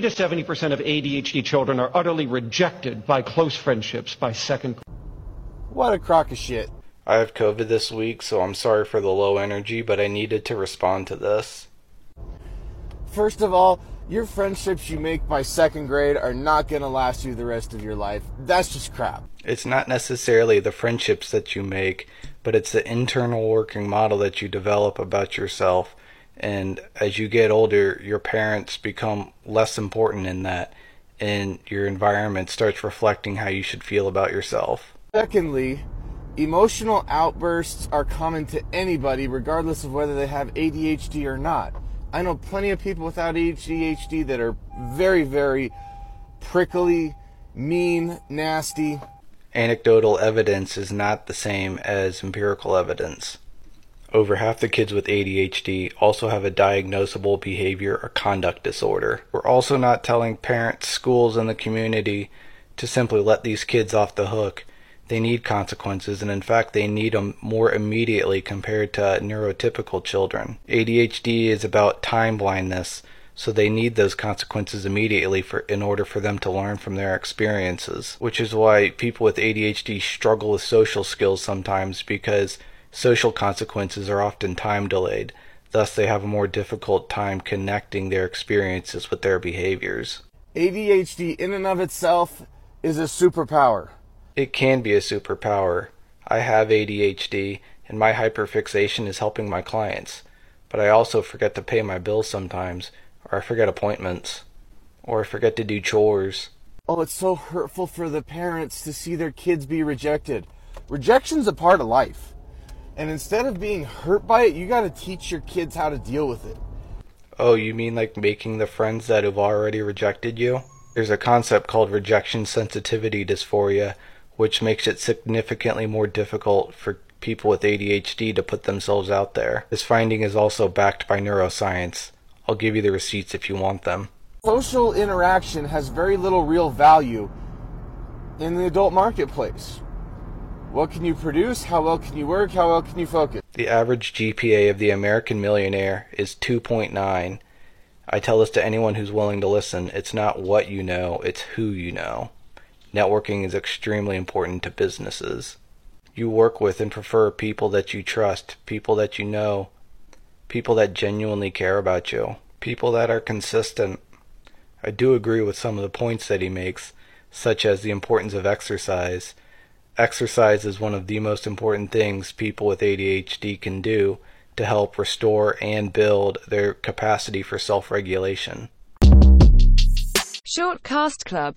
to 70% of ADHD children are utterly rejected by close friendships by second. What a crock of shit. I have COVID this week, so I'm sorry for the low energy, but I needed to respond to this. First of all, your friendships you make by second grade are not going to last you the rest of your life. That's just crap. It's not necessarily the friendships that you make, but it's the internal working model that you develop about yourself. And as you get older, your parents become less important in that, and your environment starts reflecting how you should feel about yourself. Secondly, emotional outbursts are common to anybody, regardless of whether they have ADHD or not. I know plenty of people without ADHD that are very, very prickly, mean, nasty. Anecdotal evidence is not the same as empirical evidence. Over half the kids with ADHD also have a diagnosable behavior or conduct disorder. We're also not telling parents, schools, and the community to simply let these kids off the hook. They need consequences, and in fact, they need them more immediately compared to neurotypical children. ADHD is about time blindness, so they need those consequences immediately for in order for them to learn from their experiences. Which is why people with ADHD struggle with social skills sometimes because social consequences are often time delayed. Thus, they have a more difficult time connecting their experiences with their behaviors. ADHD, in and of itself, is a superpower. It can be a superpower. I have ADHD, and my hyperfixation is helping my clients. But I also forget to pay my bills sometimes, or I forget appointments, or I forget to do chores. Oh, it's so hurtful for the parents to see their kids be rejected. Rejection's a part of life. And instead of being hurt by it, you got to teach your kids how to deal with it. Oh, you mean like making the friends that have already rejected you? There's a concept called rejection sensitivity dysphoria, which makes it significantly more difficult for people with ADHD to put themselves out there. This finding is also backed by neuroscience. I'll give you the receipts if you want them. Social interaction has very little real value in the adult marketplace. What can you produce? How well can you work? How well can you focus? The average GPA of the American millionaire is 2.9. I tell this to anyone who's willing to listen. It's not what you know, it's who you know. Networking is extremely important to businesses. You work with and prefer people that you trust, people that you know, people that genuinely care about you, people that are consistent. I do agree with some of the points that he makes, such as the importance of exercise Exercise is one of the most important things people with ADHD can do to help restore and build their capacity for self regulation. Shortcast Club